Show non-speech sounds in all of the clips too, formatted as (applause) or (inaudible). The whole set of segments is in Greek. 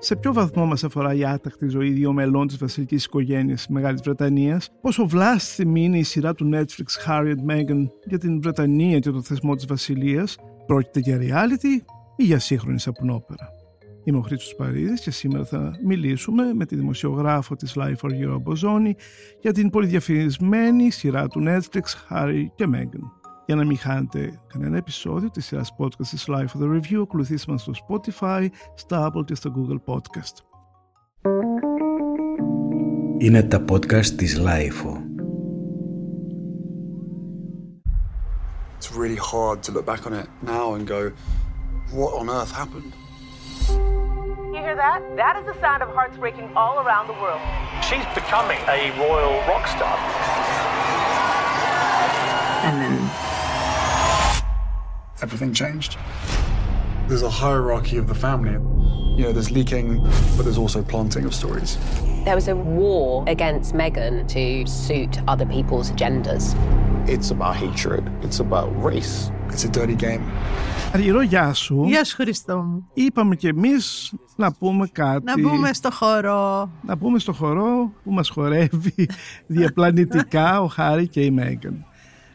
σε ποιο βαθμό μας αφορά η άτακτη ζωή δύο μελών της βασιλικής οικογένειας της Μεγάλης Βρετανίας, πόσο βλάστημη είναι η σειρά του Netflix Harry and Meghan για την Βρετανία και το θεσμό της βασιλείας, πρόκειται για reality ή για σύγχρονη σαπουνόπερα; Είμαι ο Χρήστος Παρίδης και σήμερα θα μιλήσουμε με τη δημοσιογράφο της Life for Europe Bozzoni για την πολυδιαφημισμένη σειρά του Netflix Harry και Meghan. Για να μην χάνετε κανένα επεισόδιο της σειράς podcast της Life for the Review, ακολουθήστε μας στο Spotify, στα Apple και στο Google Podcast. Είναι τα podcast της Life. It's really hard to look back on it now and go, what on earth happened? You hear that? That is the sound of hearts breaking all around the world. She's becoming a royal rock star. And then Everything changed. There's a hierarchy of the family. You know, there's leaking, but there's also planting of stories. there was a war against Meghan to suit other people's agendas. It's about hatred. It's about race. It's a dirty game. Αργυρό, γεια σου. Γεια σου Χριστό μου. Είπαμε κι εμείς να πούμε κάτι. Να μπούμε στο χώρο. να πούμε στο χορό που μας χορεύει διαπλανητικά ο Χάρη και η Μέγαν.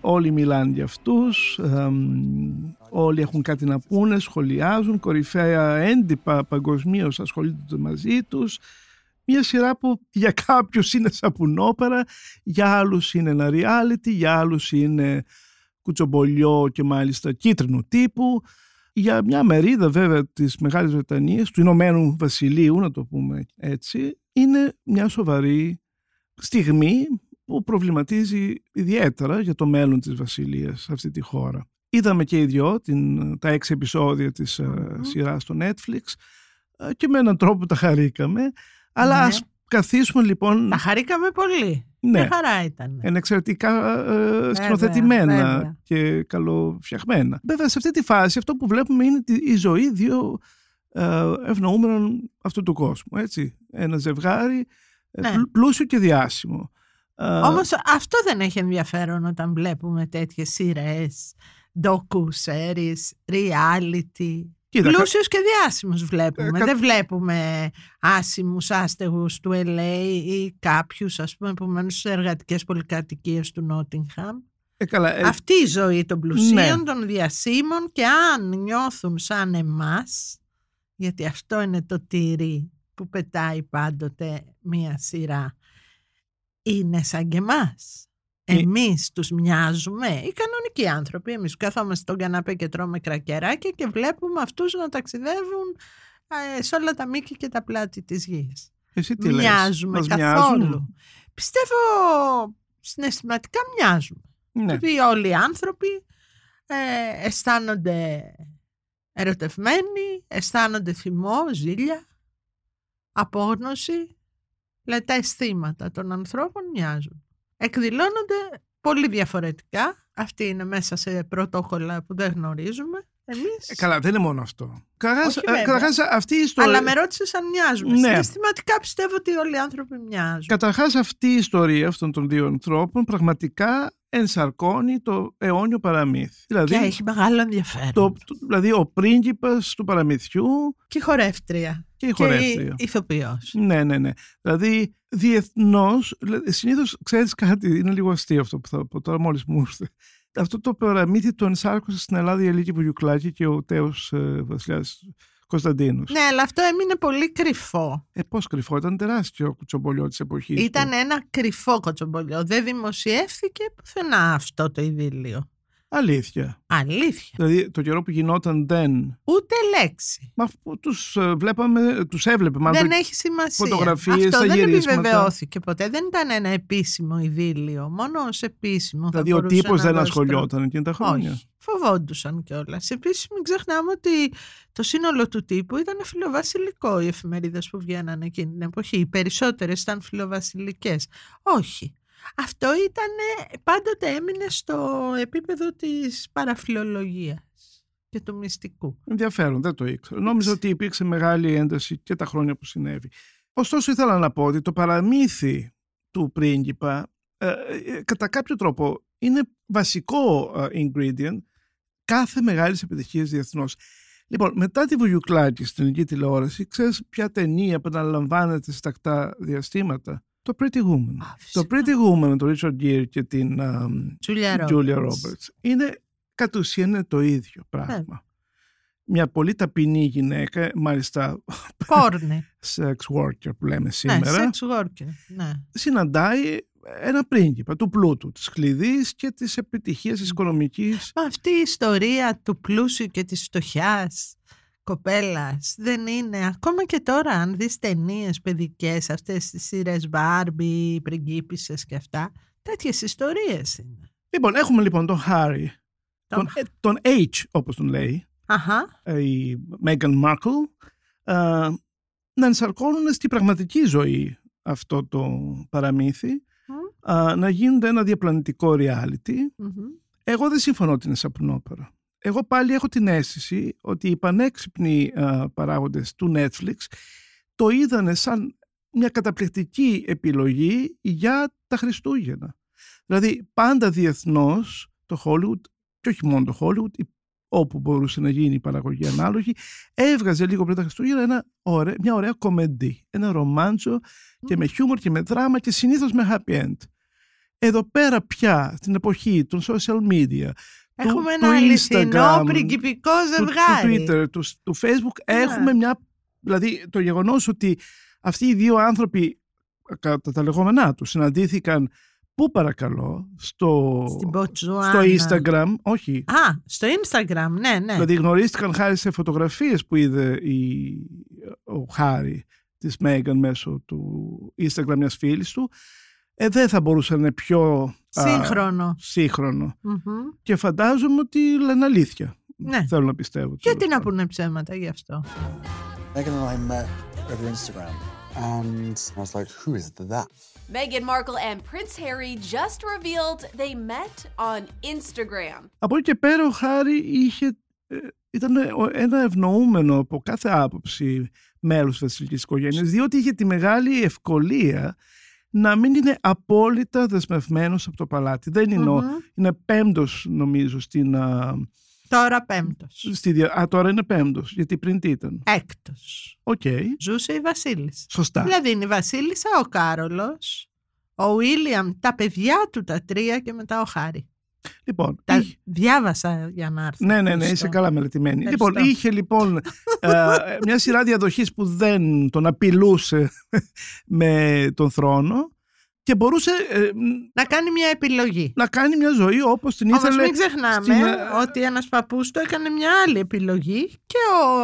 Όλοι μιλάνε για αυτούς, εμ, όλοι έχουν κάτι να πούνε, σχολιάζουν, κορυφαία έντυπα παγκοσμίως ασχολούνται μαζί τους. Μια σειρά που για κάποιους είναι σαπουνόπερα, για άλλους είναι ένα reality, για άλλους είναι κουτσομπολιό και μάλιστα κίτρινου τύπου. Για μια μερίδα βέβαια της Μεγάλης Βρετανίας, του Ηνωμένου Βασιλείου να το πούμε έτσι, είναι μια σοβαρή στιγμή που προβληματίζει ιδιαίτερα για το μέλλον της Βασιλείας σε αυτή τη χώρα. Είδαμε και οι δυο την, τα έξι επεισόδια της mm σειράς στο Netflix ε, και με έναν τρόπο τα χαρήκαμε. Αλλά Ναι. ας καθίσουμε λοιπόν... Τα χαρήκαμε πολύ. Ναι. Μια χαρά ήταν. Είναι εξαιρετικά ε, σκηνοθετημένα βέβαια. και καλοφτιαγμένα. Βέβαια, σε αυτή τη φάση αυτό που βλέπουμε είναι τη- η ζωή δύο ε, ευνοούμενων αυτού του κόσμου. Έτσι. Ένα ζευγάρι ε, Ναι. πλου- πλούσιο και διάσημο. Ε, Όμως αυτό δεν έχει ενδιαφέρον όταν βλέπουμε τέτοιες σειρές, docu series, reality. κοίτα, κα- Πλούσιους και διάσημους βλέπουμε. Ε, κα- Δεν βλέπουμε άσημους άστεγους του LA ή κάποιους ας πούμε που μένουν στις εργατικές πολυκατοικίες του Νότιγχαμ. ε, καλά, ε, Αυτή η ζωή των πλουσίων, Ναι. των διασύμων και αν νιώθουν σαν εμάς, γιατί αυτό είναι το τυρί που πετάει πάντοτε μία σειρά, είναι σαν και εμάς. Ε- Εμείς τους μοιάζουμε, οι κανονικοί άνθρωποι, εμείς που καθόμαστε στον καναπέ και τρώμε κρακεράκια και βλέπουμε αυτούς να ταξιδεύουν ε, σε όλα τα μήκη και τα πλάτη της γης. εσύ τι λες, μοιάζουμε μας καθόλου. μοιάζουν; Πιστεύω συναισθηματικά μοιάζουμε. Ναι. Ότι όλοι οι άνθρωποι ε, αισθάνονται ερωτευμένοι, αισθάνονται θυμό, ζήλια, απόγνωση. Δηλαδή τα αισθήματα των ανθρώπων μοιάζουν. Εκδηλώνονται πολύ διαφορετικά. Αυτή είναι μέσα σε πρωτόκολλα που δεν γνωρίζουμε. Εμείς. Ε, καλά, δεν είναι μόνο αυτό. Καταρχάς, Όχι, ε, βέβαια. καταρχάς, αυτή η ιστορία... Αλλά με ρώτησες αν μοιάζουμε. Ναι. Συναισθηματικά πιστεύω ότι όλοι οι άνθρωποι μοιάζουν. Καταρχάς αυτή η ιστορία αυτών των δύο ανθρώπων πραγματικά ενσαρκώνει το αιώνιο παραμύθι. Δηλαδή, Και έχει μεγάλο ενδιαφέρον. το, το- δηλαδή ο πρίγκιπας του παραμυθιού Και η χορεύτρια. Και η Και χορεύτρια. η ηθοποιός. Ναι, ναι, ναι. Δηλαδή, διεθνώς, συνήθως ξέρεις κάτι, είναι λίγο αστείο αυτό που θα πω τώρα, μόλις μου ήρθε. Αυτό το παραμύθι το ενσάρκωσε στην Ελλάδα η Ελίκη Βουγιουκλάκη και ο τέος ε, Βασιλιάς Κωνσταντίνος. Ναι, αλλά αυτό έμεινε πολύ κρυφό. Ε, πώς κρυφό, ήταν τεράστιο κουτσομπολιό της εποχής. Ήταν ένα κρυφό κοτσομπολιό. Δεν δημοσιεύθηκε πουθενά αυτό το ειδήλιο. Αλήθεια. Αλήθεια. Δηλαδή, το καιρό που γινόταν δεν. Ούτε λέξη. Μα αφού τους βλέπαμε, τους έβλεπε μάλλον. δεν έχει σημασία. φωτογραφίες, Αυτό τα δεν γυρίσματα. επιβεβαιώθηκε ποτέ. Δεν ήταν ένα επίσημο ειδήλιο. Μόνο ως επίσημο. θα Δηλαδή, ο μπορούσε τύπος να δεν δώσει ασχολιόταν εκείνα τα τρόπο. χρόνια. Όχι. Φοβόντουσαν κιόλας. Επίσης, μην ξεχνάμε ότι το σύνολο του τύπου ήταν φιλοβασιλικό. Οι εφημερίδες που βγαίναν εκείνη την εποχή. Οι περισσότερες ήταν φιλοβασιλικές. Όχι. Αυτό ήταν, πάντοτε έμεινε στο επίπεδο της παραφιλολογίας και του μυστικού. Ενδιαφέρον, δεν το ήξερα. Νόμιζα ότι υπήρξε μεγάλη ένταση και τα χρόνια που συνέβη. Ωστόσο, ήθελα να πω ότι το παραμύθι του πρίγκιπα ε, ε, κατά κάποιο τρόπο είναι βασικό ε, ingredient κάθε μεγάλης επιτυχίας διεθνώς. Λοιπόν, μετά τη Βουγιουκλάκη στην ελληνική τηλεόραση, ξέρεις ποια ταινία που επαναλαμβάνεται σε τακτά διαστήματα; Το Pretty Woman. Α, το φυσικά. Pretty Woman με τον Richard Gere και την α, Julia Julia Roberts. Roberts. Είναι κατ' ουσίαν είναι το ίδιο πράγμα. Ναι. Μια πολύ ταπεινή γυναίκα, μάλιστα Πόρνη. (laughs) sex worker που λέμε ναι, σήμερα, sex worker. Ναι. συναντάει ένα πρίγκιπα του πλούτου, της κλειδής και της επιτυχίας της οικονομικής. Μα αυτή η ιστορία του πλούσιου και της φτωχιάς κοπέλας δεν είναι ακόμα και τώρα αν δεις ταινίες παιδικές αυτές τις σειρές Barbie, πριγκίπισσες και αυτά τέτοιες ιστορίες είναι. Λοιπόν, έχουμε λοιπόν τον Harry, Τον- τον, ε, τον H όπως τον λέει, Αχα, ε, η Meghan Markle, ε, να ενσαρκώνουν στη πραγματική ζωή αυτό το παραμύθι, ε, να γίνονται ένα διαπλανητικό reality. μμμ. Εγώ δεν συμφωνώ ότι είναι σαπνόπερα. Εγώ πάλι έχω την αίσθηση ότι οι πανέξυπνοι α, παράγοντες του Netflix το είδανε σαν μια καταπληκτική επιλογή για τα Χριστούγεννα. Δηλαδή πάντα διεθνώς το Hollywood και όχι μόνο το Hollywood η- όπου μπορούσε να γίνει η παραγωγή ανάλογη έβγαζε λίγο πριν τα Χριστούγεννα ένα ωραίο, μια ωραία κομμεντή, ένα ρομάντσο και με χιούμορ και με δράμα και συνήθως με happy end. Εδώ πέρα πια, στην εποχή των social media, του- Έχουμε του ένα αληθινό Instagram, πριγκιπικό του, ζευγάρι. του Twitter, του, του Facebook, Ναι. έχουμε μια. Δηλαδή, το γεγονός ότι αυτοί οι δύο άνθρωποι, κατά τα λεγόμενά τους, συναντήθηκαν. Πού παρακαλώ, στο, Στην στο Μποτσουάνα. Instagram, όχι. Α, στο Instagram, ναι, ναι. Δηλαδή γνωρίστηκαν χάρη σε φωτογραφίες που είδε η, ο Χάρη της Μέγαν μέσω του Instagram μιας φίλης του. Ε, δεν θα μπορούσε να είναι πιο α, Σύγχρονο. σύγχρονο. Μμμ. Και φαντάζομαι ότι λένε αλήθεια. Ναι. Θέλω να πιστεύω. Γιατί τέλος να πάντων. πούνε ψέματα γι' αυτό; Megan and I met over Instagram. And I was like, who is that? Meghan Markle and Prince Harry just revealed they met on Instagram. Από εκεί και πέρα ο Χάρη είχε, ε, ήταν ο- ένα ευνοούμενο από κάθε άποψη μέλος της βασιλικής οικογένειας διότι είχε τη μεγάλη ευκολία να μην είναι απόλυτα δεσμευμένος από το παλάτι. Δεν είναι, ο- Μμμ. είναι πέμπτος νομίζω στην... α, Τώρα πέμπτος. στη δια- α, τώρα είναι πέμπτος, γιατί πριν τι ήταν; Έκτος. Οκ, Ζούσε η Βασίλισσα. σωστά. Δηλαδή είναι η Βασίλισσα, ο Κάρολος, ο Βίλιαμ, τα παιδιά του τα τρία και μετά ο Χάρη. Λοιπόν, Τα είχε- διάβασα για να έρθω. Ναι, ναι, ναι, Ευχαριστώ. είσαι καλά μελετημένη. Ευχαριστώ. Λοιπόν, είχε λοιπόν ε, μια σειρά διαδοχής που δεν τον απειλούσε (laughs) με τον θρόνο και μπορούσε ε, Να κάνει μια επιλογή. να κάνει μια ζωή όπως την Όμως ήθελε. μην ξεχνάμε στην, ε, ότι ένας παππούς του έκανε μια άλλη επιλογή και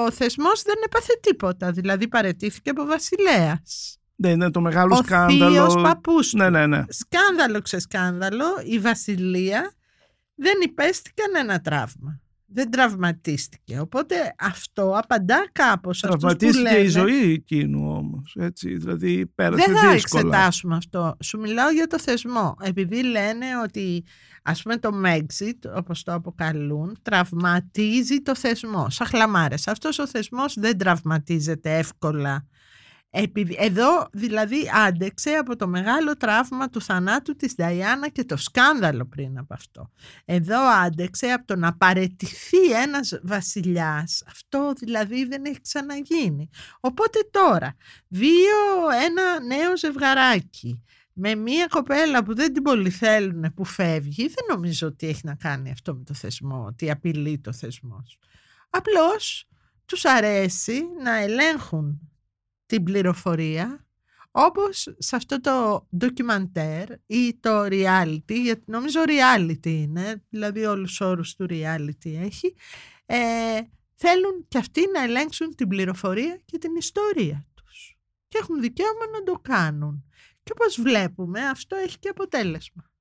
ο θεσμός δεν έπαθε τίποτα. Δηλαδή παρετήθηκε από βασιλέας. Ναι, είναι το μεγάλο Ο σκάνδαλο. θείος παππούς του. Ναι, ναι, ναι. Σκάνδαλο ξεσκάνδαλο, η βασιλεία δεν υπέστη κανένα τραύμα. Δεν τραυματίστηκε. Οπότε αυτό απαντά κάπως σε αυτούς που Τραυματίστηκε λένε... η ζωή εκείνου όμως. Έτσι, δηλαδή πέρασε Δεν θα δύσκολα. εξετάσουμε αυτό. Σου μιλάω για το θεσμό. Επειδή λένε ότι ας πούμε το Megxit, όπως το αποκαλούν, τραυματίζει το θεσμό. Σαν χλαμάρες. Αυτός ο θεσμός δεν τραυματίζεται εύκολα. Επειδή, εδώ δηλαδή άντεξε από το μεγάλο τραύμα του θανάτου της Νταϊάννα και το σκάνδαλο πριν από αυτό. Εδώ άντεξε από το να παρετηθεί ένας βασιλιάς. Αυτό δηλαδή δεν έχει ξαναγίνει. Οπότε τώρα, δύο, ένα νέο ζευγαράκι με μία κοπέλα που δεν την πολύ θέλουν που φεύγει, δεν νομίζω ότι έχει να κάνει αυτό με το θεσμό, ότι απειλεί το θεσμός. Απλώς τους αρέσει να ελέγχουν την πληροφορία όπως σε αυτό το ντοκιμαντέρ ή το reality, γιατί νομίζω reality είναι, δηλαδή όλους τους όρους του reality έχει, ε, θέλουν και αυτοί να ελέγξουν την πληροφορία και την ιστορία τους. Και έχουν δικαίωμα να το κάνουν. Και όπως βλέπουμε αυτό έχει και αποτέλεσμα.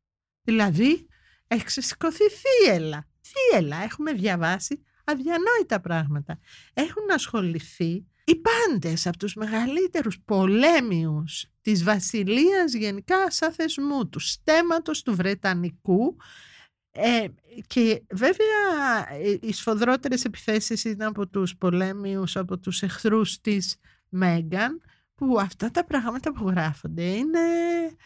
Δηλαδή έχει ξεσηκωθεί θύελα. Θύελα έχουμε διαβάσει αδιανόητα πράγματα. Έχουν ασχοληθεί οι πάντες από τους μεγαλύτερους πολέμιους της βασιλείας γενικά σαν θεσμού τους στέματος του Βρετανικού ε, και βέβαια ε, οι σφοδρότερες επιθέσεις ήταν από τους πολέμιους, από τους εχθρούς της Μέγκαν που αυτά τα πράγματα που γράφονται είναι.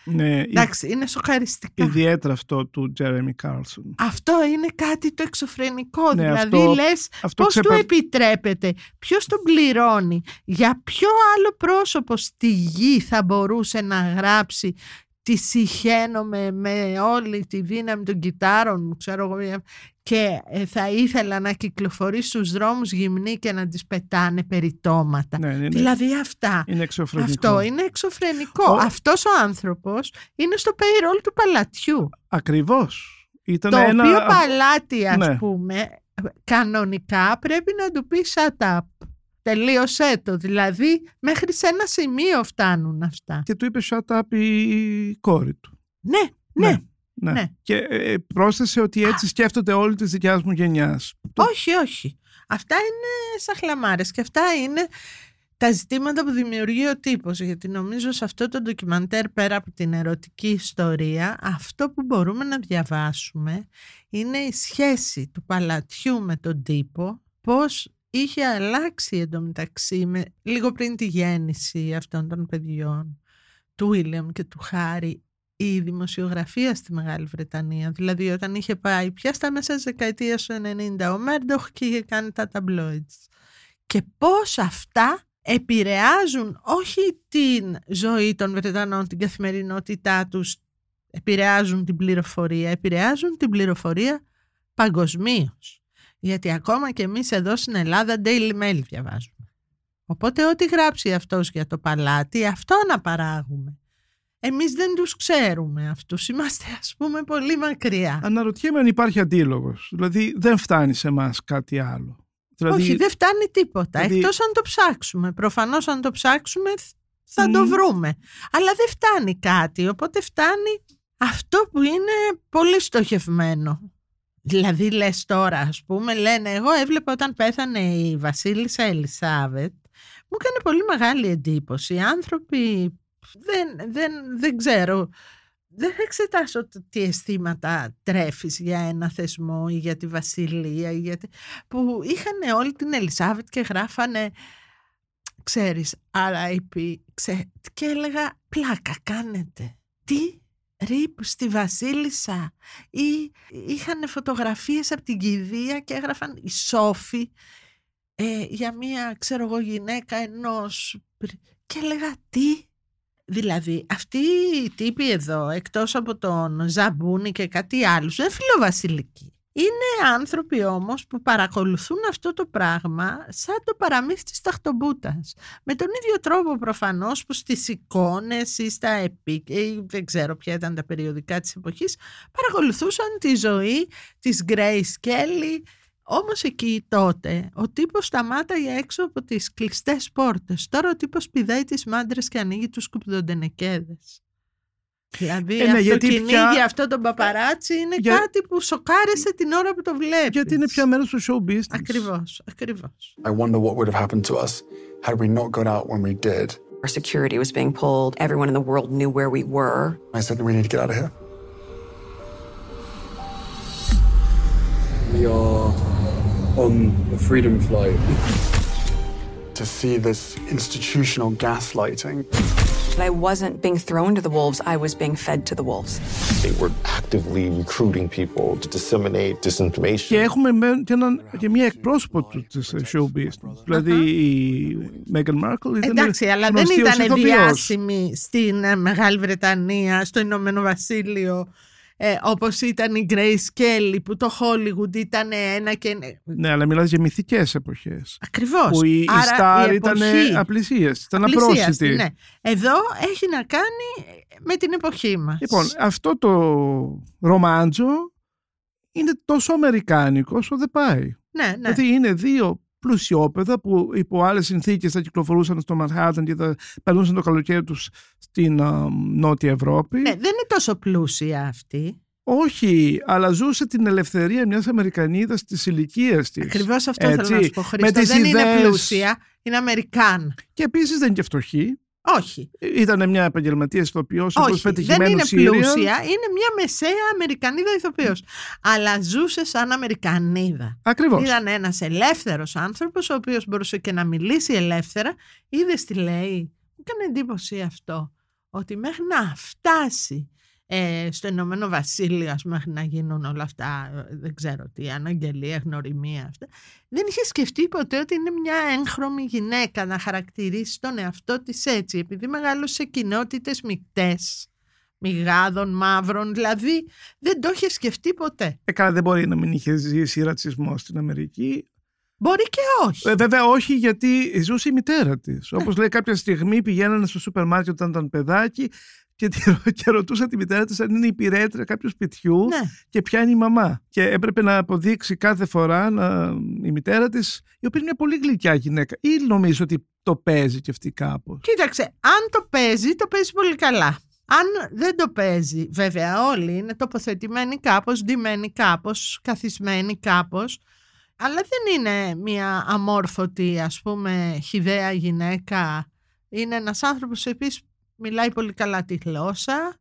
Ναι, Εντάξει, είναι σοκαριστικά. Ιδιαίτερα αυτό του Τζέρεμι Κλάρκσον. Αυτό είναι κάτι το εξωφρενικό. Ναι, δηλαδή, αυτό- λες αυτό πώς ξεπα- του επιτρέπεται, ποιος τον πληρώνει, για ποιο άλλο πρόσωπο στη γη θα μπορούσε να γράψει τη συχαίνομαι με όλη τη δύναμη των κιτάρων μου, ξέρω εγώ, και ε, θα ήθελα να κυκλοφορεί στους δρόμους γυμνή και να τις πετάνε περιτώματα. Ναι, είναι, Δηλαδή αυτά. είναι εξωφρενικό. Αυτό είναι εξωφρενικό. Ο- Αυτός ο άνθρωπος είναι στο payroll του παλατιού. Ακριβώς. Ήταν Το ένα... οποίο παλάτι, ας Ναι. πούμε, κανονικά πρέπει να του πει shut up. Τελείωσέ το. Δηλαδή, μέχρι σε ένα σημείο φτάνουν αυτά. Και του είπε shut up η κόρη του. Ναι, ναι. Ναι. Ναι. Και ε, πρόσθεσε ότι έτσι σκέφτονται όλοι της δικιάς μου γενιάς. Το- Όχι, όχι. Αυτά είναι σαχλαμάρες και αυτά είναι τα ζητήματα που δημιουργεί ο τύπος γιατί νομίζω σε αυτό το ντοκιμαντέρ πέρα από την ερωτική ιστορία αυτό που μπορούμε να διαβάσουμε είναι η σχέση του παλατιού με τον τύπο πώς είχε αλλάξει εντωμεταξύ με, λίγο πριν τη γέννηση αυτών των παιδιών του Βίλιαμ και του Χάρη η δημοσιογραφία στη Μεγάλη Βρετανία. Δηλαδή όταν είχε πάει πια στα μέσα της δεκαετίας του 90 ο Μέρντοχ και είχε κάνει τα ταμπλόιτς. Και πώς αυτά επηρεάζουν όχι την ζωή των Βρετανών, την καθημερινότητά τους, επηρεάζουν την πληροφορία, επηρεάζουν την πληροφορία παγκοσμίως. Γιατί ακόμα και εμείς εδώ στην Ελλάδα Daily Mail διαβάζουμε. Οπότε ό,τι γράψει αυτός για το παλάτι, αυτό να παράγουμε. Εμείς δεν τους ξέρουμε αυτούς, είμαστε ας πούμε πολύ μακριά. Αναρωτιέμαι αν υπάρχει αντίλογος. Δηλαδή δεν φτάνει σε εμάς κάτι άλλο. Δηλαδή, Όχι, δεν φτάνει τίποτα. δηλαδή- Εκτός αν το ψάξουμε. Προφανώς αν το ψάξουμε θα το Μμ. βρούμε. Αλλά δεν φτάνει κάτι. Οπότε φτάνει αυτό που είναι πολύ στοχευμένο. Δηλαδή λες τώρα ας πούμε, λένε εγώ έβλεπα όταν πέθανε η Βασίλισσα Ελισάβετ μου έκανε πολύ μεγάλη εντύπωση. Οι άνθρωποι δεν, δεν, δεν ξέρω δεν θα εξετάσω το τι αισθήματα τρέφεις για ένα θεσμό ή για τη Βασιλεία ή για τη- που είχαν όλη την Ελισάβετ και γράφανε ξέρεις RIP ξέ... και έλεγα πλάκα κάνετε τι ρίπ στη Βασίλισσα ή είχαν φωτογραφίες από την κηδεία και έγραφαν η Σόφη ε, για μία ξέρω εγώ γυναίκα ενός πρι- και έλεγα τι Δηλαδή, αυτοί οι τύποι εδώ, εκτός από τον Ζαμπούνι και κάτι άλλους, δεν φιλοβασιλικοί. Είναι άνθρωποι όμως που παρακολουθούν αυτό το πράγμα σαν το παραμύθι της ταχτομπούτας. Με τον ίδιο τρόπο προφανώς που στις εικόνες ή στα επί... ή δεν ξέρω ποια ήταν τα περιοδικά της εποχής, παρακολουθούσαν τη ζωή της Grace Kelly, όμως εκεί τότε ο τύπος σταμάταγε έξω από τις κλειστές πόρτες. Τώρα ο τύπος πηδάει τις μάντρες και ανοίγει τους κουπιδοντενεκέδες. Δηλαδή Ε, ναι, αυτό γιατί κυνήγι, πια- αυτό τον παπαράτσι είναι Για- κάτι που σοκάρισε την ώρα που το βλέπεις. Γιατί είναι πια μέρος του show business. Ακριβώς, ακριβώς. I wonder what would have happened to us had we not got out when we did. Our security was being pulled. Everyone in the world knew where we were. I said, we need to get out of here. We are on a freedom flight. To see this institutional gaslighting. I wasn't being thrown to the wolves, I was being fed to the wolves. They were actively recruiting people to disseminate disinformation. Και έχουμε με- και, έναν, και μια εκπρόσωπο του της show business. Δηλαδή η Μέγαν Μάρκελ ήταν Εντάξει, αλλά δεν γνωστή ως ήταν ηθοποιός. διάσημη στην ε, Μεγάλη Βρετανία, στο Ηνωμένο Βασίλειο, ε, όπως ήταν η Grace Kelly, που το Hollywood ήταν ένα και... Ναι, αλλά μιλάς για μυθικές εποχές. Ακριβώς. Που η, η Άρα Στάρ η ήταν εποχή- απλησίες, ήταν Απλησίαστη, απρόσιτη. ναι. Εδώ έχει να κάνει με την εποχή μας. Λοιπόν, αυτό το ρομάντζο είναι τόσο αμερικάνικο όσο δεν πάει. ναι, ναι. Δηλαδή είναι δύο πλουσιόπεδα που υπό άλλες συνθήκες θα κυκλοφορούσαν στο Μανχάταν και θα περνούσαν το καλοκαίρι τους στην α, Νότια Ευρώπη. Ναι, δεν είναι τόσο πλούσια αυτή. Όχι, αλλά ζούσε την ελευθερία μιας Αμερικανίδας της ηλικία της. Ακριβώς αυτό Έτσι, θέλω να σου πω, με Χρήστο. τις Δεν είναι ιδέες- πλούσια, είναι Αμερικάν. Και επίσης δεν είναι και φτωχή. Όχι. Ήταν μια επαγγελματίας ηθοποιός, όπως Όχι, δεν πετυχημένο είναι σύριαλ. πλούσια, είναι μια μεσαία Αμερικανίδα ηθοποιός. Αλλά ζούσε σαν Αμερικανίδα. Ακριβώς. Ήταν ένας ελεύθερος άνθρωπος, ο οποίος μπορούσε και να μιλήσει ελεύθερα. Είδες τι λέει; Μου έκανε εντύπωση αυτό, ότι μέχρι να φτάσει ε, στο Ηνωμένο Βασίλειο, ας μέχρι να γίνουν όλα αυτά, ε, δεν ξέρω τι, αναγγελία, γνωριμία, αυτά, δεν είχε σκεφτεί ποτέ ότι είναι μια έγχρωμη γυναίκα να χαρακτηρίσει τον εαυτό της έτσι, επειδή μεγάλωσε σε κοινότητες μικτές, μιγάδων, μαύρων, δηλαδή δεν το είχε σκεφτεί ποτέ. Ε, καλά, δεν μπορεί να μην είχε ζήσει ρατσισμός στην Αμερική. Μπορεί και όχι. Ε, βέβαια όχι γιατί ζούσε η μητέρα της. Όπως λέει κάποια στιγμή πηγαίνανε στο σούπερ μάρκετ όταν ήταν παιδάκι και, και ρωτούσα τη μητέρα της αν είναι υπηρέτρια κάποιου σπιτιού Ναι. και ποια είναι η μαμά. Και έπρεπε να αποδείξει κάθε φορά να, η μητέρα της, η οποία είναι μια πολύ γλυκιά γυναίκα. Ή νομίζω ότι το παίζει και αυτή κάπως. Κοίταξε, αν το παίζει, το παίζει πολύ καλά. Αν δεν το παίζει, βέβαια όλοι είναι τοποθετημένοι κάπως, ντυμένοι κάπως, καθισμένοι κάπως, αλλά δεν είναι μια αμόρφωτη, ας πούμε, χιδαία γυναίκα. Είναι ένας άνθρωπος επίσης μιλάει πολύ καλά τη γλώσσα,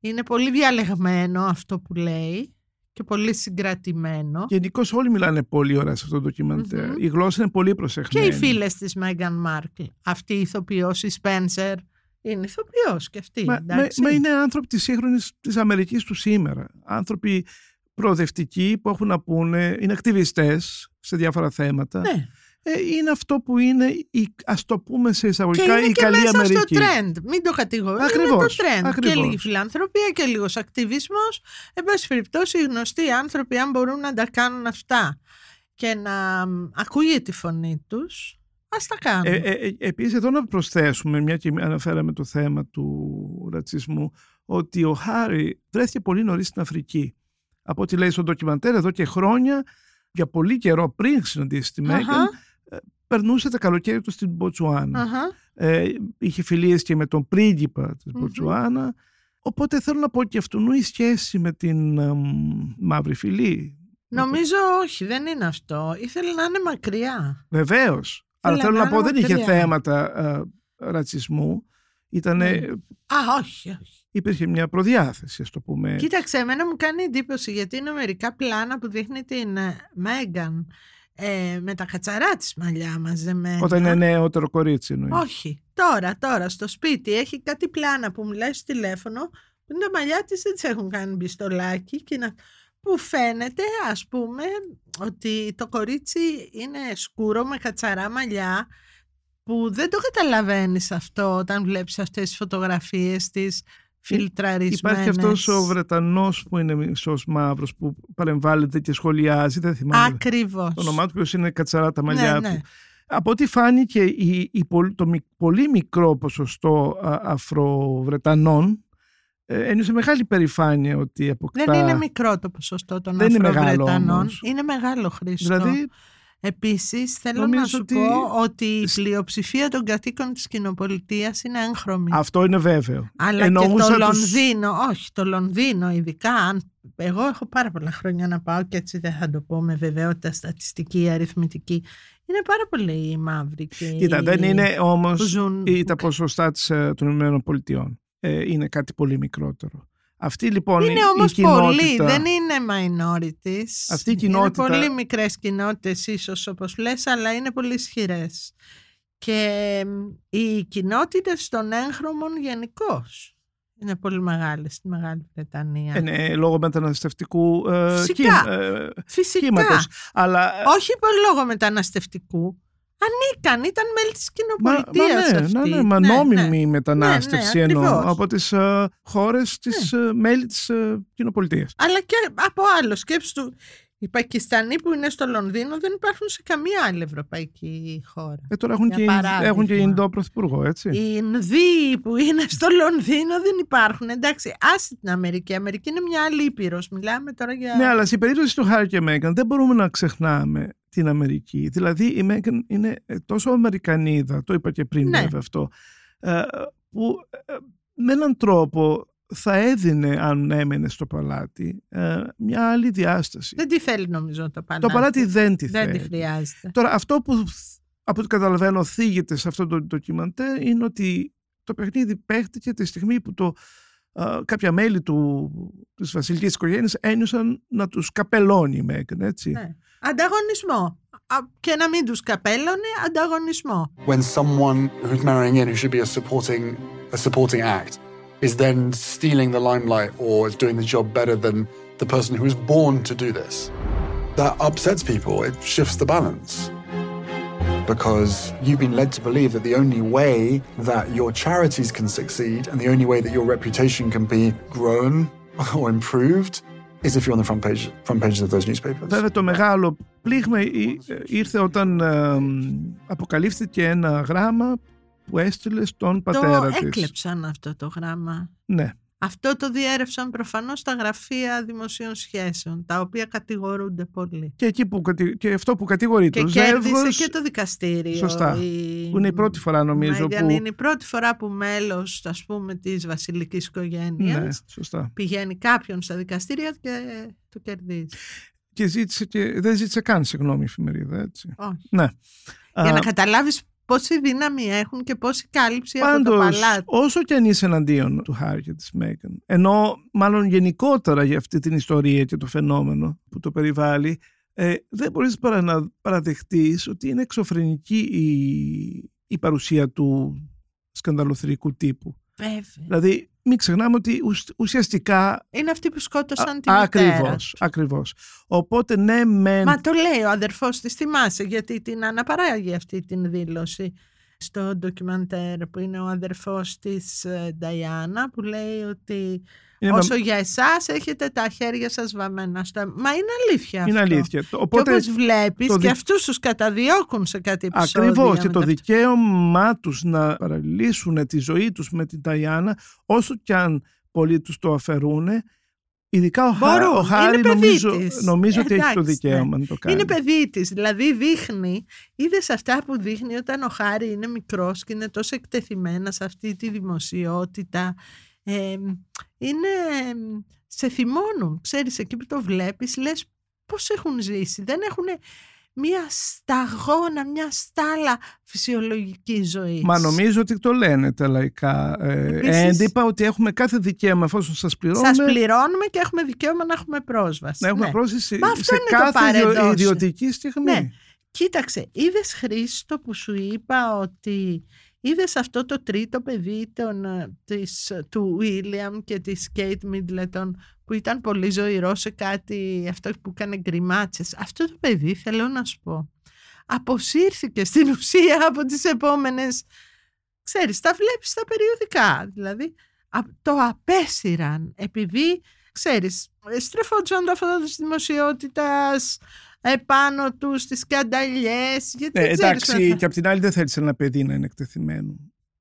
είναι πολύ διαλεγμένο αυτό που λέει και πολύ συγκρατημένο. Γενικώ όλοι μιλάνε πολύ ωραία σε αυτό το ντοκιμαντερ Η γλώσσα είναι πολύ Και προσεχμένη. οι φίλες της Μέγαν Μάρκλ. Αυτή η ηθοποιός, η Σπένσερ, είναι ηθοποιός και αυτή. Μα, εντάξει. μα, μα είναι άνθρωποι της σύγχρονης της Αμερικής του σήμερα. Άνθρωποι προοδευτικοί που έχουν να πούνε, είναι ακτιβιστές σε διάφορα θέματα. Ναι. Ε, είναι αυτό που είναι, η, ας το πούμε σε Και εισαγωγικά, είναι η και καλή μέσα Αμερική. στο trend. Μην το κατηγορούμε. Ακριβώς, Είναι το trend. ακριβώς. Και λίγη φιλανθρωπία και λίγος ακτιβισμός. Εν πάση περιπτώσει, οι γνωστοί άνθρωποι, αν μπορούν να τα κάνουν αυτά και να μ, ακούγεται τη φωνή τους, ας τα κάνουν. Ε, ε, ε, επίσης εδώ να προσθέσουμε, μια και αναφέραμε το θέμα του ρατσισμού, ότι ο Χάρη βρέθηκε πολύ νωρίς στην Αφρική. Από ό,τι λέει στο ντοκιμαντέρ, εδώ και χρόνια, για πολύ καιρό πριν συναντήσει τη Μέγαν, Αχα. ε, περνούσε τα καλοκαίρια του στην Μποτσουάνα. Αχα. Ε, είχε φιλίες και με τον πρίγκιπα της Μμμ. Μποτσουάνα. Οπότε θέλω να πω και αυτού η σχέση με την εμ, μαύρη φυλή. Νομίζω όχι, δεν είναι αυτό. Ήθελε να είναι μακριά. Βεβαίως. Αλλά Θέλει θέλω να να πω, είναι δεν είχε μακριά. θέματα ε, ρατσισμού. Ήτανε, Ναι. Α, όχι, όχι. Υπήρχε μια προδιάθεση, ας το πούμε. Κοίταξε, εμένα μου κάνει εντύπωση γιατί είναι μερικά πλάνα που δείχνει την ε, Μέγαν ε, με τα κατσαρά της μαλλιά μαζεμένα. Όταν είναι νεότερο κορίτσι εννοείς. Όχι. Τώρα, τώρα, στο σπίτι έχει κάτι πλάνα που μιλάει στο τηλέφωνο που είναι τα μαλλιά της δεν τις έχουν κάνει μπιστολάκι και να... που φαίνεται ας πούμε ότι το κορίτσι είναι σκούρο με κατσαρά μαλλιά που δεν το καταλαβαίνεις αυτό όταν βλέπεις αυτές τις φωτογραφίες της φιλτραρισμένες. Υπάρχει αυτός ο Βρετανός που είναι μισός μαύρος που παρεμβάλλεται και σχολιάζει. Δεν θυμάμαι Ακριβώς. το όνομά του, ποιος είναι κατσαρά τα μαλλιά Ναι, του. ναι. Από ό,τι φάνηκε η, η, πολ- το μι- πολύ μικρό ποσοστό α, Αφροβρετανών ε, ένιωσε μεγάλη περηφάνεια ότι αποκτά... Δεν είναι μικρό το ποσοστό των Δεν είναι μεγάλο Αφροβρετανών. όμως. Είναι μεγάλο χρήστο. Δηλαδή, Επίσης θέλω να νομίζω σου ότι- πω ότι η πλειοψηφία των κατοίκων της κοινοπολιτείας είναι έγχρωμη. αυτό είναι βέβαιο. Αλλά Εννοούσα και το τους- Λονδίνο, όχι το Λονδίνο ειδικά, αν, εγώ έχω πάρα πολλά χρόνια να πάω και έτσι δεν θα το πω με βεβαιότητα στατιστική, αριθμητική. Είναι πάρα πολύ μαύροι και Κοίτα, δεν οι- είναι όμως που ζουν- ή τα ποσοστά της, ε, των Ηνωμένων Πολιτειών. Ε, είναι κάτι πολύ μικρότερο. Αυτή λοιπόν η- Είναι η όμως κοινότητα... πολύ, δεν είναι minorities. Αυτή η κοινότητα- Είναι πολύ μικρές κοινότητες ίσως όπως λες, αλλά είναι πολύ ισχυρές. Και μ, οι κοινότητες των έγχρωμων γενικώ είναι πολύ μεγάλες στη Μεγάλη Βρετανία. Ε, ναι, λόγω μεταναστευτικού ε, Φυσικά. κύμα- ε, Φυσικά. κύματος. Αλλά ε, Όχι υπό λόγω μεταναστευτικού. Ανήκαν, ήταν μέλη της Μα, μα κοινοπολιτείας ναι, αυτοί. ναι, ναι, μα Ναι, νόμιμη ναι. μετανάστευση Ναι, ναι, εννοώ ακριβώς. από τις ε, χώρες, τις ε, μέλη της ε, κοινοπολιτείας. Αλλά και από άλλο. Σκέψου, οι Πακιστανοί που είναι στο Λονδίνο δεν υπάρχουν σε καμία άλλη ευρωπαϊκή χώρα. Ε, τώρα έχουν Για και, παράδειγμα. έχουν και Ινδό πρωθυπουργό, έτσι. Οι Ινδοί που είναι στο Λονδίνο δεν υπάρχουν. Εντάξει, άσε την Αμερική. Η Αμερική είναι μια άλλη ήπειρος. Μιλάμε τώρα για... Ναι, αλλά στην περίπτωση του Χάρη και Μέγαν δεν μπορούμε να ξεχνάμε την Αμερική. Δηλαδή η Μέγαν είναι ε, τόσο Αμερικανίδα, το είπα και πριν Ναι. βέβαια αυτό, ε, που ε, με έναν τρόπο θα έδινε, αν έμενε στο παλάτι, ε, μια άλλη διάσταση. Δεν τη θέλει νομίζω το παλάτι. Το παλάτι δεν τη Δεν θέλει. τη χρειάζεται. Τώρα αυτό που από ό,τι καταλαβαίνω θίγεται σε αυτό το ντοκιμαντέρ είναι ότι το παιχνίδι παίχτηκε τη στιγμή που το, α, κάποια μέλη του, της βασιλικής οικογένειας ένιωσαν να τους καπελώνει η Μέγαν, έτσι. Ναι. Ανταγωνισμό. και να μην τους καπέλωνε ανταγωνισμό. When someone who's marrying in who should be a supporting, a supporting act is then stealing the limelight or is doing the job better than the person who was born to do this. That upsets people. It shifts the balance. Because you've been led to believe that the only way that your charities can succeed and the only way that your reputation can be grown or improved is if you're on the front page front pages of those newspapers. Βέβαια το μεγάλο πλήγμα ήρθε όταν ε, αποκαλύφθηκε ένα γράμμα που έστειλε στον πατέρα το της. Το έκλεψαν αυτό το γράμμα. Ναι. Αυτό το διέρευσαν προφανώς τα γραφεία δημοσίων σχέσεων, τα οποία κατηγορούνται πολύ. Και, εκεί που, και αυτό που κατηγορεί και το κέρδισε Ζεύγος... και το δικαστήριο. Σωστά. Η... Που είναι η πρώτη φορά νομίζω που... Είναι η πρώτη φορά που μέλος ας πούμε της βασιλικής οικογένειας ναι, σωστά. πηγαίνει κάποιον στα δικαστήρια και το κερδίζει. Και, ζήτησε και δεν ζήτησε καν συγγνώμη η εφημερίδα, έτσι. Όχι. Ναι. Για να καταλάβεις πόση δύναμη έχουν και πόση κάλυψη Πάντως, από το παλάτι. όσο και αν είσαι εναντίον του Χάρη και της Μέγαν, ενώ μάλλον γενικότερα για αυτή την ιστορία και το φαινόμενο που το περιβάλλει, ε, δεν μπορείς παρά να παραδεχτείς ότι είναι εξωφρενική η, η παρουσία του σκανδαλοθερικού τύπου. Βέβαια. Δηλαδή, μην ξεχνάμε ότι ουσιαστικά... Είναι αυτοί που σκότωσαν την ακριβώς, Ακριβώς. Οπότε ναι μεν... Μα το λέει ο αδερφός της, θυμάσαι, γιατί την αναπαράγει αυτή την δήλωση στο ντοκιμαντέρ που είναι ο αδερφός της Νταϊάννα που λέει ότι είναι όσο με... για εσάς έχετε τα χέρια σας βαμμένα στο... Μα είναι αλήθεια είναι αυτό. αλήθεια. Οπότε, και όπως βλέπεις το... και αυτούς τους καταδιώκουν σε κάτι επεισόδιο. Ακριβώς και το δικαίωμά τους να παραλύσουν τη ζωή τους με την Νταϊάννα όσο κι αν πολλοί τους το αφαιρούν Ειδικά ο, Χά, ο Χάρη νομίζω, νομίζω ότι έχει το δικαίωμα ναι. να το κάνει. Είναι παιδί της. Δηλαδή δείχνει, είδες αυτά που δείχνει όταν ο Χάρη είναι μικρός και είναι τόσο εκτεθειμένα σε αυτή τη δημοσιότητα. Ε, είναι, σε θυμώνουν. Ξέρεις, εκεί που το βλέπεις, λες πώς έχουν ζήσει. Δεν έχουν μια σταγόνα, μια στάλα φυσιολογική ζωής. Μα νομίζω ότι το λένε τα λαϊκά ε, έντυπα ότι έχουμε κάθε δικαίωμα εφόσον σας πληρώνουμε. Σας πληρώνουμε και έχουμε δικαίωμα να έχουμε πρόσβαση. Να έχουμε ναι. πρόσβαση Μα σε κάθε ιδιωτική στιγμή. Ναι. Κοίταξε, είδες Χρήστο που σου είπα ότι είδες αυτό το τρίτο παιδί τον, της, του Βίλιαμ και της Κέιτ Μίτλετον που ήταν πολύ ζωηρό σε κάτι αυτό που έκανε γκριμάτσες; Αυτό το παιδί θέλω να σου πω αποσύρθηκε στην ουσία από τις επόμενες ξέρεις τα βλέπεις στα περιοδικά δηλαδή το απέσυραν επειδή ξέρεις στρεφόντουσαν το αυτό της δημοσιότητας επάνω τους στις σκανταλιές. Γιατί ναι, εντάξει, και απ' την άλλη δεν θέλησε ένα παιδί να είναι εκτεθειμένο.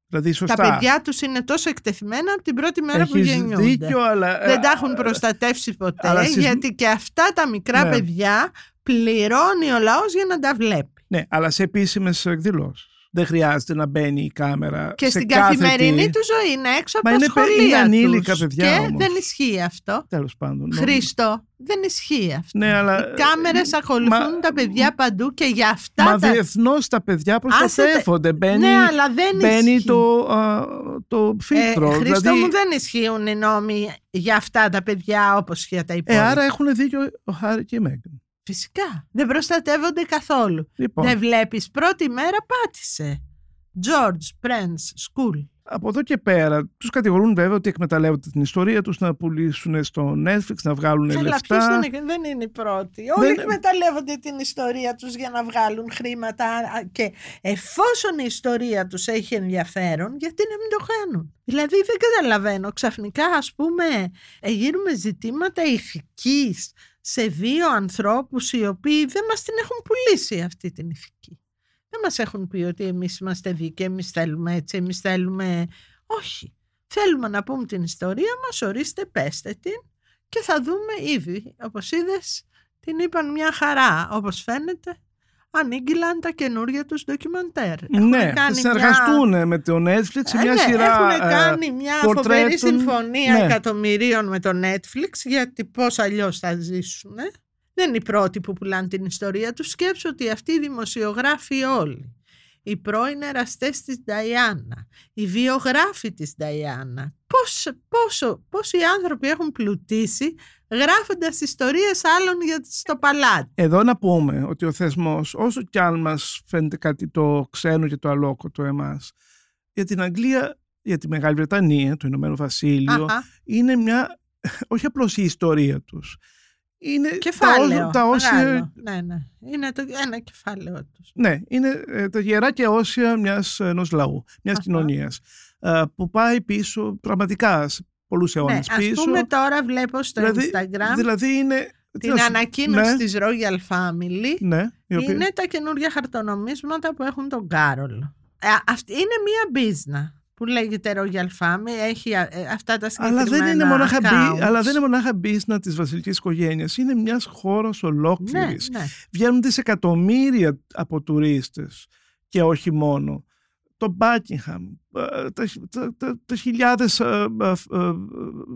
Δηλαδή, σωστά. Τα παιδιά τους είναι τόσο εκτεθειμένα από την πρώτη μέρα Έχεις που γεννιούνται. Δίκιο, αλλά... Δεν τα έχουν προστατεύσει ποτέ, αλλά γιατί και αυτά τα μικρά ναι. παιδιά πληρώνει ο λαός για να τα βλέπει. Ναι, αλλά σε επίσημες εκδηλώσεις. Δεν χρειάζεται να μπαίνει η κάμερα και σε στην κάθε καθημερινή τι. του ζωή είναι έξω από Μα τα είναι, σχολεία είναι ανήλικα τους. παιδιά και όμως. δεν ισχύει αυτό. Τέλος πάντων. Χρήστο, δεν ισχύει αυτό. Ναι, αλλά... Οι κάμερες ακολουθούν Μα... τα παιδιά παντού και για αυτά Μα τα... διεθνώς τα παιδιά προστατεύονται. Μπαίνει, ναι, αλλά δεν μπαίνει ισχύει. το, α, το φίλτρο. Ε, Χρήστο δηλαδή... μου δεν ισχύουν οι νόμοι για αυτά τα παιδιά όπως για τα υπόλοιπα. Ε, άρα έχουν δίκιο ο Χάρη και η Μέγκαν. Φυσικά. Δεν προστατεύονται καθόλου. Λοιπόν. Δεν βλέπεις πρώτη μέρα πάτησε. George Prince School. Από εδώ και πέρα τους κατηγορούν βέβαια ότι εκμεταλλεύονται την ιστορία τους να πουλήσουν στο Netflix, να βγάλουν Καλά, λεφτά. ποιος δεν, δεν είναι η πρώτη. Όλοι εκμεταλλεύονται την ιστορία τους για να βγάλουν χρήματα και εφόσον η ιστορία τους έχει ενδιαφέρον, γιατί να μην το κάνουν. Δηλαδή δεν καταλαβαίνω. Ξαφνικά ας πούμε γίνουμε ζητήματα ηθικής σε δύο ανθρώπους οι οποίοι δεν μας την έχουν πουλήσει αυτή την ηθική. Δεν μας έχουν πει ότι εμείς είμαστε δίκαιοι, εμείς θέλουμε έτσι, εμείς θέλουμε... Όχι. Θέλουμε να πούμε την ιστορία μας, ορίστε, πέστε την και θα δούμε ήδη. Όπως είδες, την είπαν μια χαρά. Όπως φαίνεται, ανήγγυλαν τα καινούργια τους ντοκιμαντέρ. Ναι, θα συνεργαστούν μια... με το Netflix σε μια ε, ναι, σειρά Έχουν κάνει μια πορτρέτων... φοβερή συμφωνία ναι. εκατομμυρίων με το Netflix γιατί πώς αλλιώς θα ζήσουν. Δεν είναι οι πρώτοι που πουλάνε την ιστορία τους. Σκέψω ότι αυτοί οι δημοσιογράφοι όλοι, οι πρώην εραστές της Νταϊάννα, οι βιογράφοι της Νταϊάννα. Πώς, πόσο, πόσοι άνθρωποι έχουν πλουτίσει γράφοντας ιστορίες άλλων για στο παλάτι. Εδώ να πούμε ότι ο θεσμός, όσο κι αν μας φαίνεται κάτι το ξένο και το αλόκοτο εμάς, για την Αγγλία, για τη Μεγάλη Βρετανία, το Ηνωμένο Βασίλειο, Αχα. είναι μια, όχι απλώς η ιστορία τους, είναι Κεφάλαιο. τα, τα όσια μεγάλο. Ναι, ναι. Είναι το, ένα κεφάλαιο τους. Ναι, είναι ε, τα γερά και όσια μιας ενός λαού, μιας κοινωνίας ε, που πάει πίσω πραγματικά σε πολλούς Ναι, αιώνες ας πίσω. πούμε τώρα βλέπω στο δηλαδή, Instagram δηλαδή είναι... τι την να σου- ανακοίνωση ναι, της Royal Family. Ναι, η οποία- Είναι τα καινούργια χαρτονομίσματα που έχουν τον Κάρολο. Ε, αυτή είναι μία μπίζνα που λέγεται Royal Family. Έχει ε, αυτά τα συγκεκριμένα αλλά δεν, είναι μονάχα accounts. μπι, αλλά δεν είναι μονάχα μπίσνα της βασιλικής οικογένειας. Είναι μιας χώρας ολόκληρης. Ναι, ναι. Βγαίνουν δισεκατομμύρια από τουρίστες και όχι μόνο. Το Buckingham, ε, τα, τα, τα, τα χιλιάδες ε, ε, ε,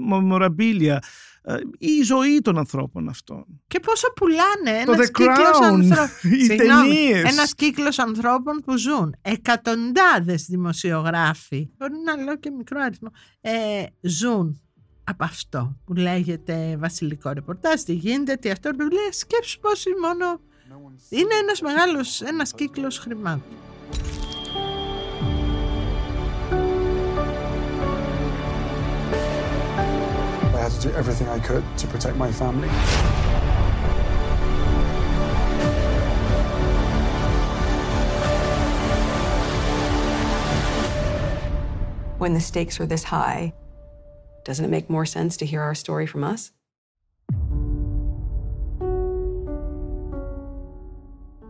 μεμοραμπίλια, ε, η ζωή των ανθρώπων αυτών. Και πόσο πουλάνε Το ένας The κύκλος Crown, ανθρώπων. (laughs) οι Συγγνώμη, ταινίες. Ένας κύκλος ανθρώπων που ζουν. Εκατοντάδες δημοσιογράφοι, μπορεί να λέω και μικρό αριθμό, ε, ζουν από αυτό που λέγεται βασιλικό ρεπορτάζ, τι γίνεται, τι αυτό, που λέει, σκέψου πώς είναι μόνο... Είναι ένας μεγάλος, ένας κύκλος χρημάτων. Had to do everything I could to protect my family. When the stakes are this high, doesn't it make more sense to hear our story from us?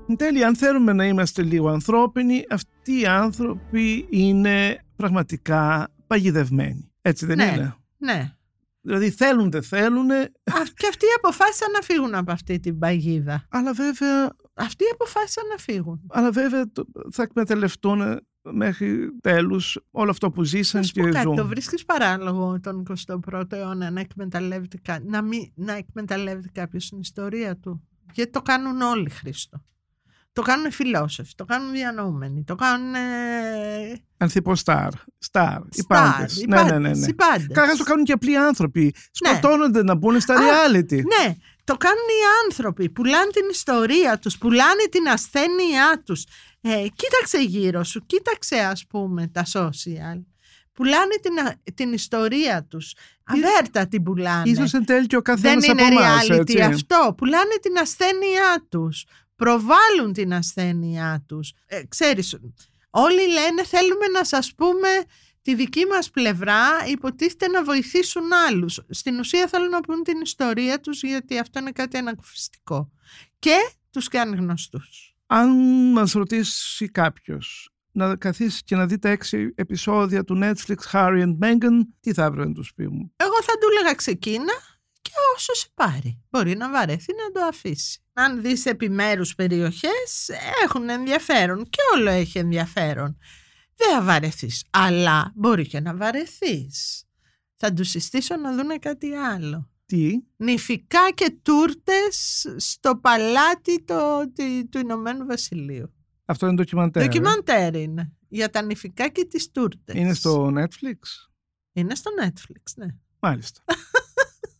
Εν τέλει, αν θέλουμε να είμαστε λίγο ανθρώπινοι, αυτοί οι άνθρωποι είναι πραγματικά παγιδευμένοι. Έτσι δεν ναι, είναι. ναι. Δηλαδή θέλουν, δεν θέλουν, Α, και αυτοί αποφάσισαν να φύγουν από αυτή την παγίδα. αλλά βέβαια, Αυτοί αποφάσισαν να φύγουν. αλλά βέβαια το- θα εκμεταλλευτούν μέχρι τέλους όλο αυτό που ζήσαν Να σου και πω κάτι, το ζουν. βρίσκεις παράλογο τον 21ο αιώνα να εκμεταλλεύεται, κα- να μην, να εκμεταλλεύεται κάποιος την ιστορία του; Γιατί το κάνουν όλοι, Χρήστο. Το κάνουν φιλόσοφοι, το κάνουν διανοούμενοι, το κάνουν... ε, Ανθίπο στάρ. Στάρ. Οι Στάρ, πάντες. οι Ναι, ναι, ναι. πάντες, ναι. οι πάντες. Καταρχάς το κάνουν και απλοί άνθρωποι. Ναι. Σκοτώνονται να μπουν στα Α, reality. Ναι, το κάνουν οι άνθρωποι. Πουλάνε την ιστορία τους, πουλάνε την ασθένειά τους. Ε, κοίταξε γύρω σου, κοίταξε ας πούμε τα social. Πουλάνε την, α- την ιστορία τους. Αβέρτα την πουλάνε. Ίσως εν τέλει και ο Δεν καθένας είναι από εμάς, reality έτσι. αυτό. Πουλάνε την ασθένειά τους. Προβάλλουν την ασθένειά τους. Ε, ξέρεις, όλοι λένε θέλουμε να σας πούμε τη δική μας πλευρά υποτίθεται να βοηθήσουν άλλους. Στην ουσία θέλουν να πούν την ιστορία τους γιατί αυτό είναι κάτι ανακουφιστικό. Και τους κάνει γνωστούς. Αν μας ρωτήσει κάποιος να καθίσει και να δει τα έξι επεισόδια του Netflix Harry and Meghan, τι θα έπρεπε να τους πει μου; Εγώ θα του έλεγα ξεκίνα και όσο σε πάρει. Μπορεί να βαρεθεί να το αφήσει. Αν δεις επιμέρους περιοχές έχουν ενδιαφέρον και όλο έχει ενδιαφέρον. Δεν θα βαρεθείς, αλλά μπορεί και να βαρεθείς. Θα τους συστήσω να δούνε κάτι άλλο. Τι, Νηφικά και τούρτες στο παλάτι το, τη- του Ηνωμένου Βασιλείου. αυτό είναι ντοκιμαντέρ. ε; Ντοκιμαντέρ είναι. Για τα νηφικά και τις τούρτες. Είναι στο Netflix; Είναι στο Netflix, ναι. Μάλιστα. (laughs)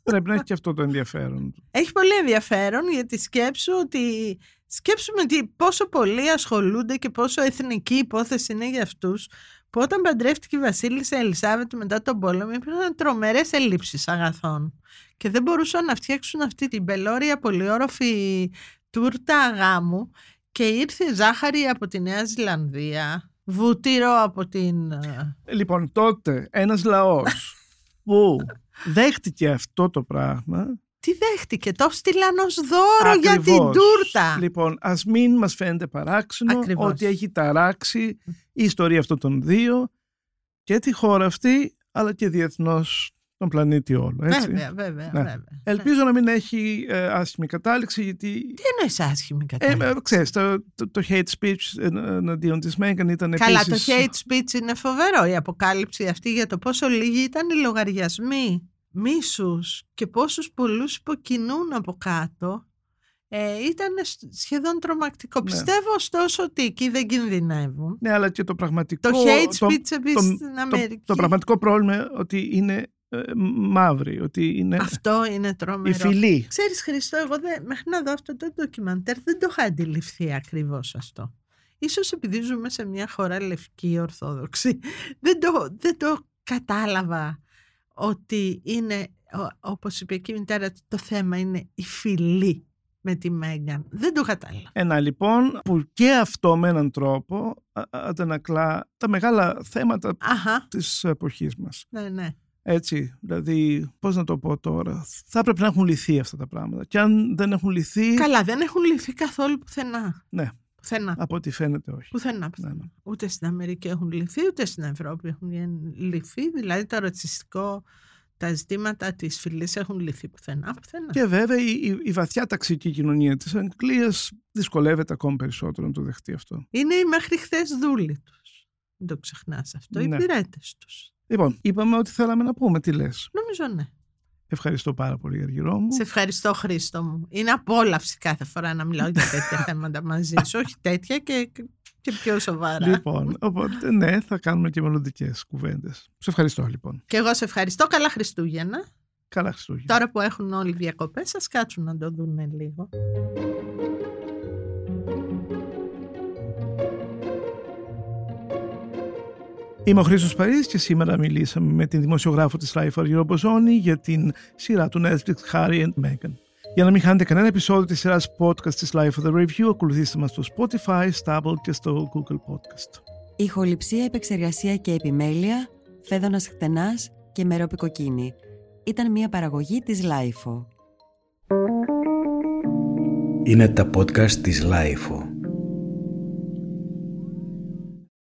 Πρέπει να έχει και αυτό το ενδιαφέρον. Έχει πολύ ενδιαφέρον γιατί σκέψου ότι σκέψουμε ότι πόσο πολύ ασχολούνται και πόσο εθνική υπόθεση είναι για αυτούς που όταν παντρεύτηκε η Βασίλισσα Ελισάβετ μετά τον πόλεμο υπήρχαν τρομερές ελλείψεις αγαθών και δεν μπορούσαν να φτιάξουν αυτή την πελώρια πολυόροφη τούρτα γάμου και ήρθε ζάχαρη από τη Νέα Ζηλανδία, βούτυρο από την... ε, Λοιπόν, τότε ένας λαός που δέχτηκε αυτό το πράγμα Τι δέχτηκε, το στείλαν ως δώρο για την Ακριβώς. τούρτα. Λοιπόν, ας μην μας φαίνεται παράξενο Ακριβώς. ότι έχει ταράξει η ιστορία αυτών των δύο και τη χώρα αυτή, αλλά και διεθνώς τον πλανήτη όλο. Έτσι. Βέβαια, βέβαια, Ναι. βέβαια. Ελπίζω να μην έχει ε, άσχημη κατάληξη, γιατί Τι εννοείς άσχημη ε, κατάληξη; ε, ξέρεις, το, το, το hate speech εν- εναντίον της Μέγαν ήταν Καλά, επίσης... το hate speech είναι φοβερό η αποκάλυψη αυτή για το πόσο λίγοι ήταν οι λογαριασμοί μίσους και πόσους πολλούς υποκινούν από κάτω Ε, ήταν σχεδόν τρομακτικό. Ναι. Πιστεύω ωστόσο ότι εκεί δεν κινδυνεύουν. Ναι, αλλά και το πραγματικό... Το hate speech επίσης το, στην το, Αμερική. το πραγματικό πρόβλημα είναι ότι είναι ε, μαύροι, ότι είναι Αυτό είναι τρομερό. η φυλή. Ξέρεις Χριστό, εγώ δεν, μέχρι να δω αυτό το ντοκιμαντέρ δεν το είχα αντιληφθεί ακριβώς αυτό. Ίσως επειδή ζούμε σε μια χώρα λευκή ορθόδοξη, (laughs) δεν το, δεν το κατάλαβα ότι είναι, ο- όπως είπε και η μητέρα του, το θέμα είναι η φυλή με τη Μέγαν. Δεν το κατάλαβα. Ένα λοιπόν που και αυτό με έναν τρόπο α- α- αντανακλά τα μεγάλα θέματα Αχα, της εποχής μας. ναι, ναι. Έτσι, δηλαδή, πώς να το πω τώρα, θα έπρεπε να έχουν λυθεί αυτά τα πράγματα. Και αν δεν έχουν λυθεί, Καλά, δεν έχουν λυθεί καθόλου πουθενά. ναι, Πουθενά. από ό,τι φαίνεται όχι. Πουθενά, πουθενά. Ναι, ναι. Ούτε στην Αμερική έχουν λυθεί, ούτε στην Ευρώπη έχουν λυθεί. Δηλαδή το ρατσιστικό, τα ζητήματα της φυλής έχουν λυθεί πουθενά. πουθενά. Και βέβαια η, η, η βαθιά ταξική κοινωνία της Αγγλίας δυσκολεύεται ακόμη περισσότερο να το δεχτεί αυτό. Είναι οι μέχρι χθες δούλοι τους. Δεν το ξεχνάς αυτό. Οι Ναι. πειράτε τους. Λοιπόν, είπαμε ότι θέλαμε να πούμε. Τι λες. Νομίζω ναι. Ευχαριστώ πάρα πολύ, Αργυρό μου. Σε ευχαριστώ Χρήστο μου. Είναι απόλαυση κάθε φορά να μιλάω για τέτοια (laughs) θέματα μαζί σου. Όχι τέτοια και, και πιο σοβαρά. Λοιπόν, οπότε ναι, θα κάνουμε και μελλοντικές κουβέντες. Σε ευχαριστώ λοιπόν. Και εγώ σε ευχαριστώ. Καλά Χριστούγεννα. Καλά Χριστούγεννα. Τώρα που έχουν όλοι διακοπές, σας κάτσουν να το δουν λίγο. Είμαι ο Χρήστος Παρής και σήμερα μιλήσαμε με την δημοσιογράφο της Life Αργυρό Μποζόνη για την σειρά του Netflix Harry and Meghan. Για να μην χάνετε κανένα επεισόδιο της σειράς podcast της Life of the Review, ακολουθήστε μας στο Spotify, στα Apple και στο Google Podcast. Ηχοληψία, επεξεργασία και επιμέλεια, φέδωνας χτενάς και μερόπικοκίνη. Ήταν μια παραγωγή της Lifeo. Είναι τα podcast της Lifeo.